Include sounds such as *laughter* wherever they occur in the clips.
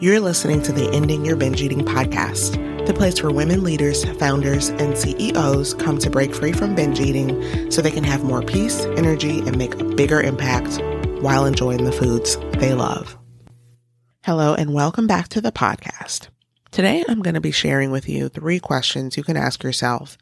You're listening to the Ending Your Binge Eating podcast, the place where women leaders, founders, and CEOs come to break free from binge eating so they can have more peace, energy, and make a bigger impact while enjoying the foods they love. Hello, and welcome back to the podcast. Today, I'm going to be sharing with you three questions you can ask yourself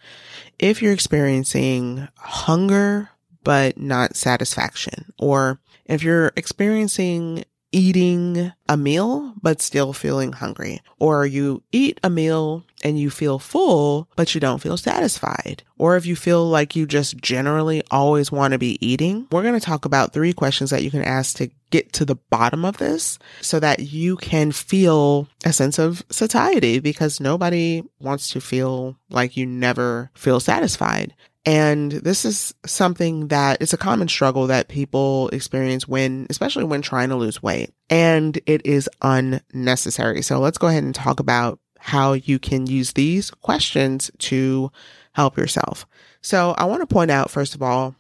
if you're experiencing hunger but not satisfaction, or if you're experiencing eating a meal but still feeling hungry? Or you eat a meal and you feel full but you don't feel satisfied? Or if you feel like you just generally always want to be eating we're going to talk about three questions that you can ask to get to the bottom of this so that you can feel a sense of satiety because nobody wants to feel like you never feel satisfied and this is something that it's a common struggle that people experience when, especially when trying to lose weight. And it is unnecessary. So let's go ahead and talk about how you can use these questions to help yourself. So I want to point out, first of all,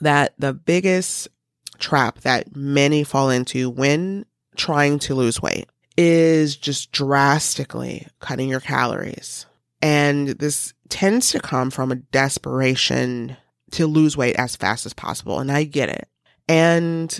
that the biggest trap that many fall into when trying to lose weight is just drastically cutting your calories. And this tends to come from a desperation to lose weight as fast as possible. And I get it. And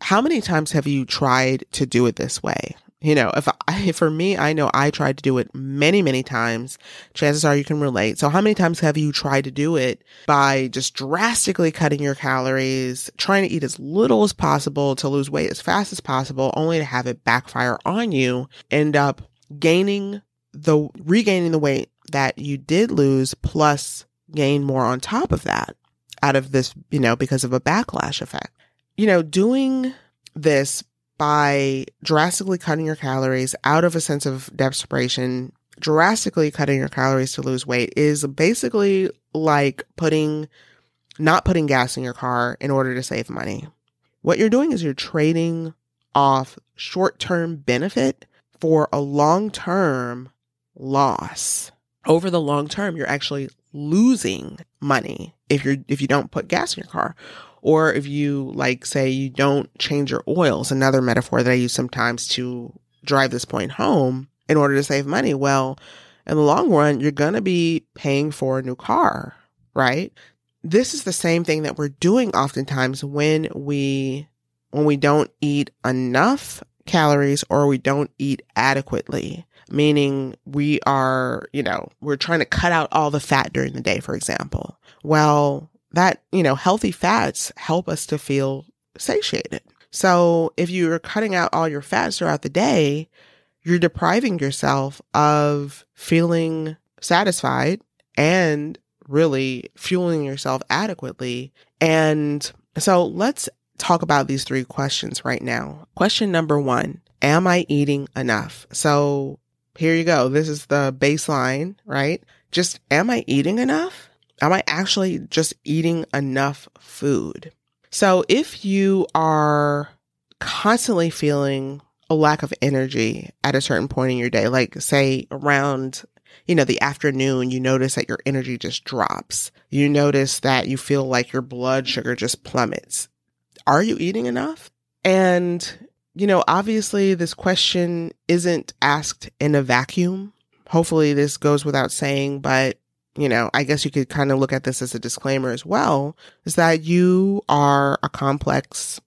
how many times have you tried to do it this way? You know, if I, *laughs* for me, I know I tried to do it many, many times. Chances are you can relate. So how many times have you tried to do it by just drastically cutting your calories, trying to eat as little as possible to lose weight as fast as possible, only to have it backfire on you, end up gaining the, regaining the weight that you did lose plus gain more on top of that out of this, you know, because of a backlash effect. You know, doing this by drastically cutting your calories out of a sense of desperation, drastically cutting your calories to lose weight is basically like putting, not putting gas in your car in order to save money. What you're doing is you're trading off short term benefit for a long term loss over the long term, you're actually losing money if you're, if you don't put gas in your car. Or if you, like, say you don't change your oils, another metaphor that I use sometimes to drive this point home in order to save money. Well, in the long run, you're going to be paying for a new car, right? This is the same thing that we're doing oftentimes when we, when we don't eat enough calories or we don't eat adequately meaning we are, you know, we're trying to cut out all the fat during the day, for example. Well, that, you know, healthy fats help us to feel satiated. So if you're cutting out all your fats throughout the day, you're depriving yourself of feeling satisfied and really fueling yourself adequately. And so let's talk about these three questions right now. Question number one Am I eating enough? So here you go. This is the baseline, right? Just, am I eating enough? Am I actually just eating enough food? So if you are constantly feeling a lack of energy at a certain point in your day, like say around, you know, the afternoon, you notice that your energy just drops. You notice that you feel like your blood sugar just plummets. Are you eating enough? And you know, obviously this question isn't asked in a vacuum. Hopefully this goes without saying, but you know, I guess you could kind of look at this as a disclaimer as well, is that you are a complex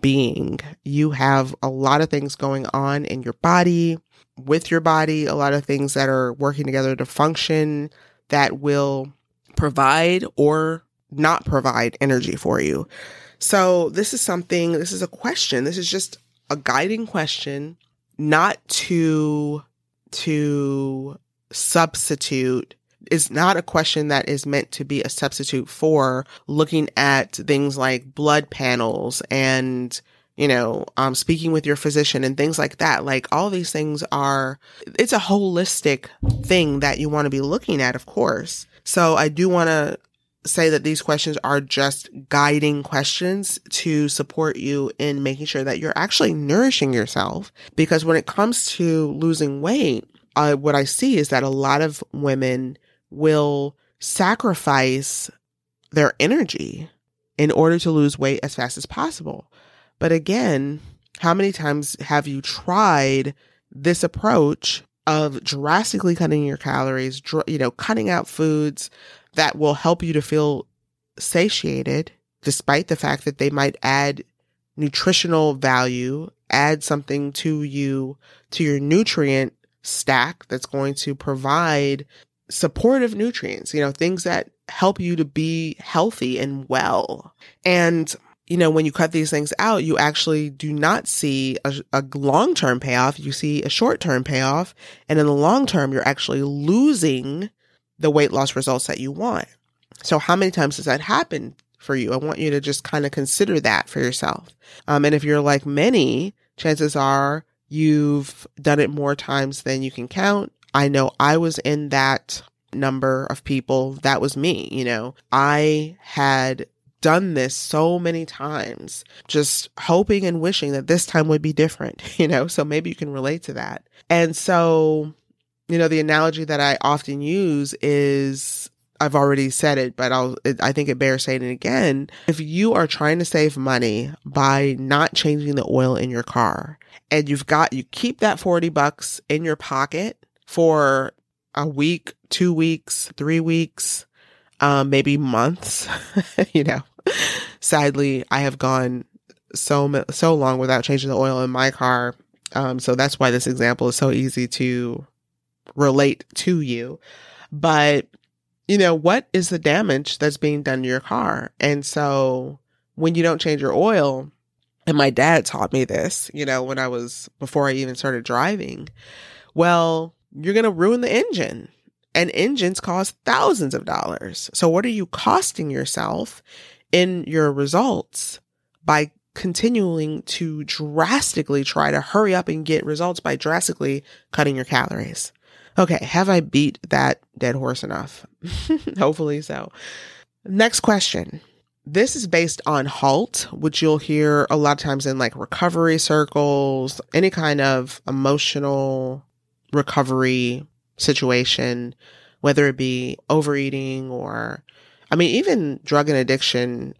being. You have a lot of things going on in your body, with your body, a lot of things that are working together to function that will provide or not provide energy for you. So this is something, this is a question. This is just a guiding question, not to, to substitute is not a question that is meant to be a substitute for looking at things like blood panels and you know, um, speaking with your physician and things like that. Like all these things are, it's a holistic thing that you want to be looking at, of course. So I do want to say that these questions are just guiding questions to support you in making sure that you're actually nourishing yourself. Because when it comes to losing weight, uh, what I see is that a lot of women will sacrifice their energy in order to lose weight as fast as possible. But again, how many times have you tried this approach of drastically cutting your calories, dr- you know, cutting out foods that will help you to feel satiated, despite the fact that they might add nutritional value, add something to you, to your nutrient stack that's going to provide supportive nutrients, you know, things that help you to be healthy and well. And, you know, when you cut these things out, you actually do not see a, a long term payoff. You see a short term payoff. And in the long term, you're actually losing the weight loss results that you want. So, how many times has that happened for you? I want you to just kind of consider that for yourself. Um, and if you're like many, chances are you've done it more times than you can count. I know I was in that number of people. That was me, you know. I had done this so many times, just hoping and wishing that this time would be different, *laughs* you know. So maybe you can relate to that. And so, you know, the analogy that I often use is I've already said it, but I'll, I think it bears saying it again. If you are trying to save money by not changing the oil in your car and you've got, you keep that 40 bucks in your pocket for a week, two weeks, three weeks, um, maybe months, *laughs* you know, sadly, I have gone so, so long without changing the oil in my car. Um, so that's why this example is so easy to relate to you. But you know, what is the damage that's being done to your car? And so when you don't change your oil, and my dad taught me this, you know, when I was before I even started driving, well, you're going to ruin the engine. And engines cost thousands of dollars. So what are you costing yourself in your results by continuing to drastically try to hurry up and get results by drastically cutting your calories? Okay, have I beat that dead horse enough? *laughs* Hopefully so. Next question. This is based on HALT, which you'll hear a lot of times in like recovery circles, any kind of emotional recovery situation, whether it be overeating or, I mean, even drug and addiction,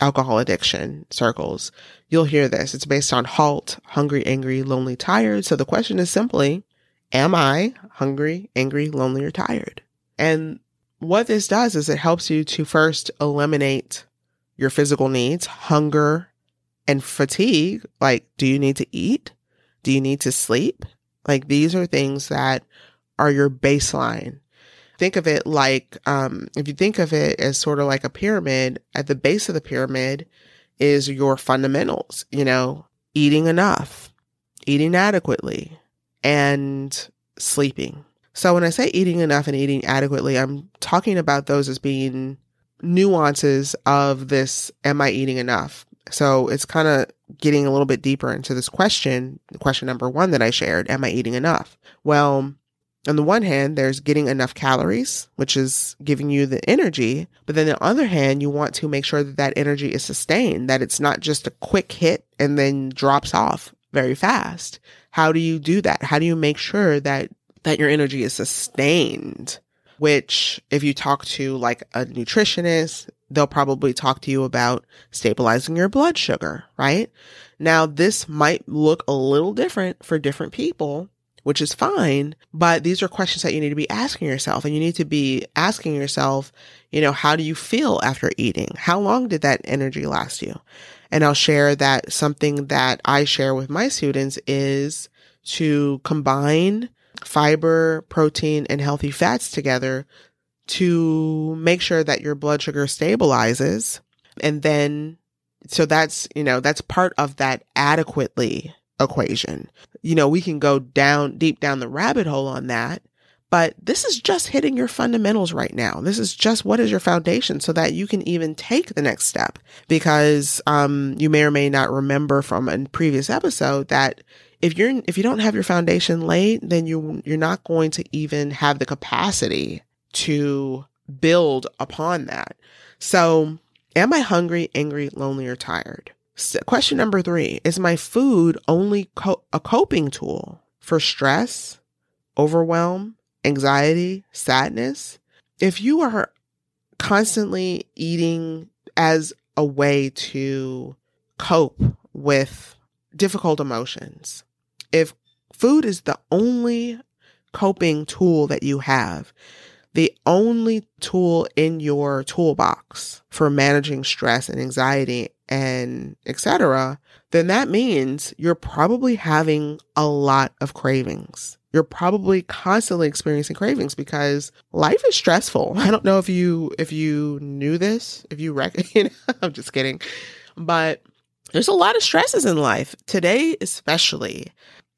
alcohol addiction circles, you'll hear this. It's based on HALT, hungry, angry, lonely, tired. So the question is simply, Am I hungry, angry, lonely, or tired? And what this does is it helps you to first eliminate your physical needs, hunger and fatigue. Like, do you need to eat? Do you need to sleep? Like, these are things that are your baseline. Think of it like, um, if you think of it as sort of like a pyramid, at the base of the pyramid is your fundamentals, you know, eating enough, eating adequately, and sleeping. So when I say eating enough and eating adequately, I'm talking about those as being nuances of this am I eating enough? So it's kind of getting a little bit deeper into this question, question number 1 that I shared, am I eating enough? Well, on the one hand, there's getting enough calories, which is giving you the energy. But then on the other hand, you want to make sure that that energy is sustained, that it's not just a quick hit and then drops off very fast. How do you do that? How do you make sure that that your energy is sustained? Which if you talk to like a nutritionist, they'll probably talk to you about stabilizing your blood sugar, right? Now, this might look a little different for different people, which is fine, but these are questions that you need to be asking yourself and you need to be asking yourself, you know, how do you feel after eating? How long did that energy last you? And I'll share that something that I share with my students is to combine fiber, protein, and healthy fats together to make sure that your blood sugar stabilizes. And then, so that's, you know, that's part of that adequately equation. You know, we can go down deep down the rabbit hole on that but this is just hitting your fundamentals right now. This is just what is your foundation so that you can even take the next step. Because um, you may or may not remember from a previous episode that if you're if you don't have your foundation laid, then you you're not going to even have the capacity to build upon that. So, am I hungry, angry, lonely, or tired? question number three Is my food only co- a coping tool for stress, overwhelm, anxiety, sadness, if you are constantly eating as a way to cope with difficult emotions, if food is the only coping tool that you have the only tool in your toolbox for managing stress and anxiety and etc then that means you're probably having a lot of cravings you're probably constantly experiencing cravings because life is stressful. *laughs* I don't know if you if you knew this if you reckon *laughs* i'm just kidding. But there's a lot of stresses in life today especially.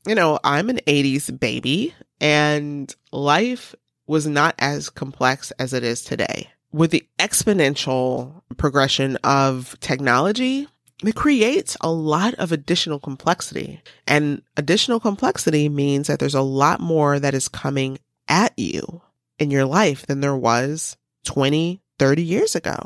You know i'm an 80s baby and life was not as complex as it is today. With the exponential progression of technology, it creates a lot of additional complexity. And additional complexity means that there's a lot more that is coming at you in your life than there was 20, 30 years ago.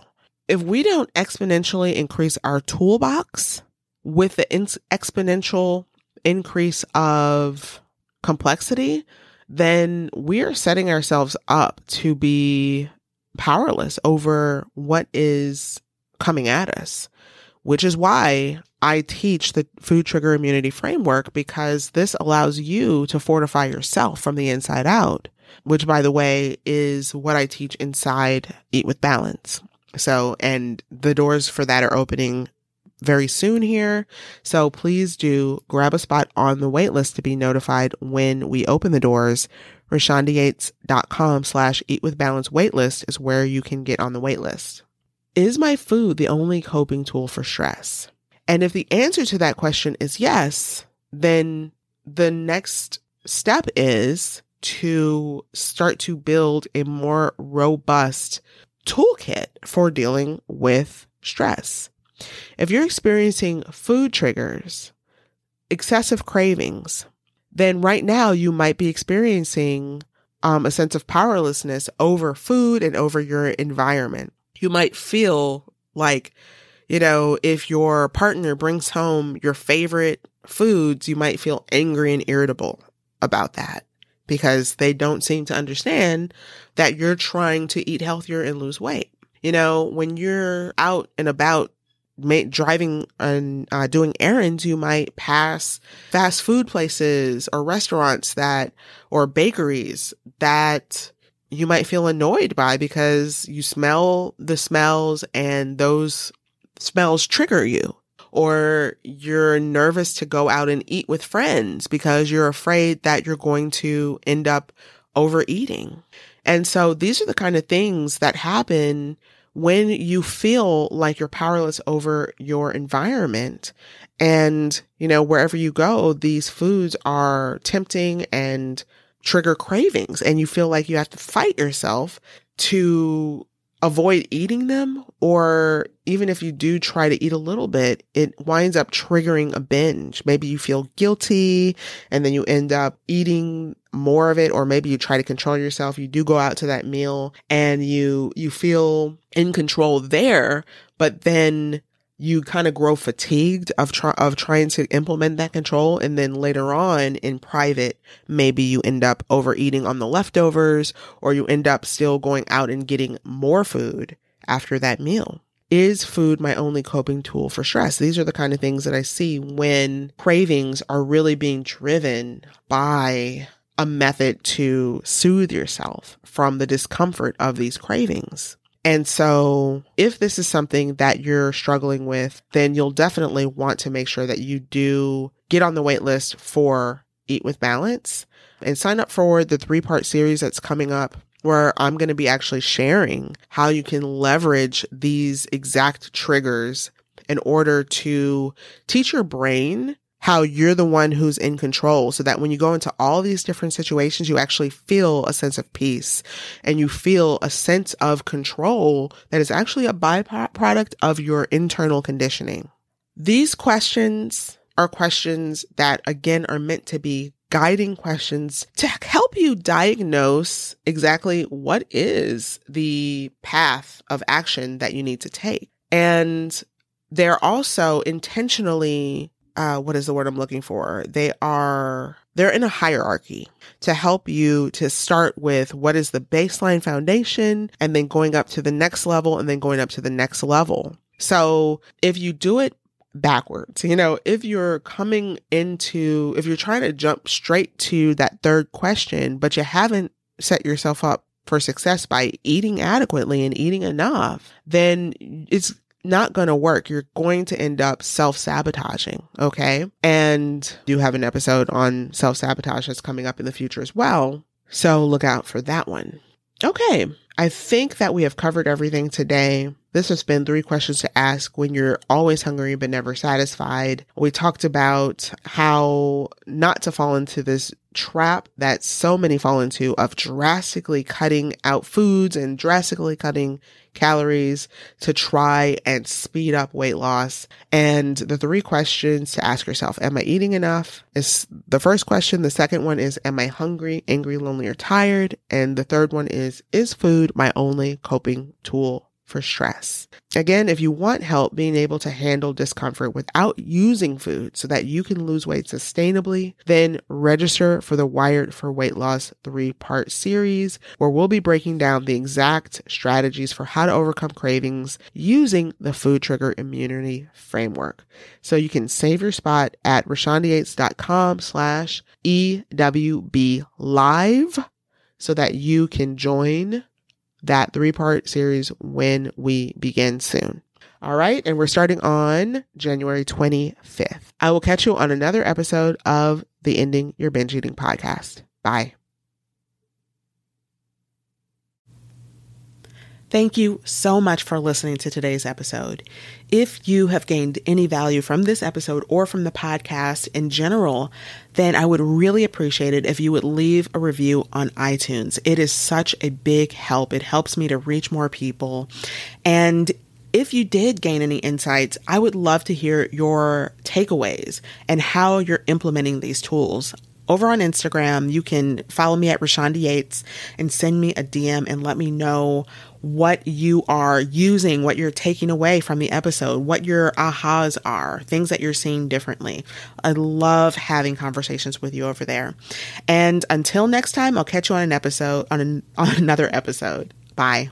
If we don't exponentially increase our toolbox with the in- exponential increase of complexity, then we're setting ourselves up to be powerless over what is coming at us, which is why I teach the food trigger immunity framework because this allows you to fortify yourself from the inside out, which by the way is what I teach inside Eat with Balance. So, and the doors for that are opening very soon here. So please do grab a spot on the waitlist to be notified when we open the doors. RashondaYates.com slash eat with balance waitlist is where you can get on the waitlist. Is my food the only coping tool for stress? And if the answer to that question is yes, then the next step is to start to build a more robust toolkit for dealing with stress. If you're experiencing food triggers, excessive cravings, then right now you might be experiencing um, a sense of powerlessness over food and over your environment. You might feel like, you know, if your partner brings home your favorite foods, you might feel angry and irritable about that because they don't seem to understand that you're trying to eat healthier and lose weight. You know, when you're out and about driving and uh, doing errands, you might pass fast food places or restaurants that, or bakeries that you might feel annoyed by because you smell the smells and those smells trigger you. Or you're nervous to go out and eat with friends because you're afraid that you're going to end up overeating. And so these are the kind of things that happen when you feel like you're powerless over your environment and, you know, wherever you go, these foods are tempting and trigger cravings and you feel like you have to fight yourself to avoid eating them or even if you do try to eat a little bit it winds up triggering a binge. Maybe you feel guilty and then you end up eating more of it or maybe you try to control yourself. You do go out to that meal and you you feel in control there but then you kind of grow fatigued of try- of trying to implement that control and then later on in private maybe you end up overeating on the leftovers or you end up still going out and getting more food after that meal. Is food my only coping tool for stress? These are the kind of things that i see when cravings are really being driven by a method to soothe yourself from the discomfort of these cravings and so if this is something that you're struggling with, then you'll definitely want to make sure that you do get on the wait list for Eat with Balance and sign up for the three part series that's coming up where I'm going to be actually sharing how you can leverage these exact triggers in order to teach your brain how you're the one who's in control so that when you go into all these different situations, you actually feel a sense of peace and you feel a sense of control that is actually a byproduct of your internal conditioning. These questions are questions that again are meant to be guiding questions to help you diagnose exactly what is the path of action that you need to take. And they're also intentionally uh, what is the word I'm looking for? They are, they're in a hierarchy to help you to start with what is the baseline foundation and then going up to the next level and then going up to the next level. So if you do it backwards. You know, if you're coming into, if you're trying to jump straight to that third question, but you haven't set yourself up for success by eating adequately and eating enough, then it's not going to work. You're going to end up self sabotaging. Okay. And do have an episode on self sabotage that's coming up in the future as well. So look out for that one. Okay. I think that we have covered everything today. This has been three questions to ask when you're always hungry but never satisfied. We talked about how not to fall into this trap that so many fall into of drastically cutting out foods and drastically cutting calories to try and speed up weight loss. And the three questions to ask yourself, am I eating enough? Is the first question. The second one is, am I hungry, angry, lonely, or tired? And the third one is, is food my only coping tool for stress. Again, if you want help being able to handle discomfort without using food so that you can lose weight sustainably, then register for the Wired for Weight Loss three part series where we'll be breaking down the exact strategies for how to overcome cravings using the food trigger immunity framework. So you can save your spot at rashondayates.com slash EWB live so that you can join that three part series when we begin soon. All right. And we're starting on January 25th. I will catch you on another episode of the Ending Your Binge Eating podcast. Bye. Thank you so much for listening to today's episode. If you have gained any value from this episode or from the podcast in general, then I would really appreciate it if you would leave a review on iTunes. It is such a big help. It helps me to reach more people. And if you did gain any insights, I would love to hear your takeaways and how you're implementing these tools over on Instagram. You can follow me at Rashonda Yates and send me a DM and let me know what you are using, what you're taking away from the episode, what your ahas are, things that you're seeing differently. I love having conversations with you over there. And until next time, I'll catch you on an episode on, an, *laughs* on another episode. Bye.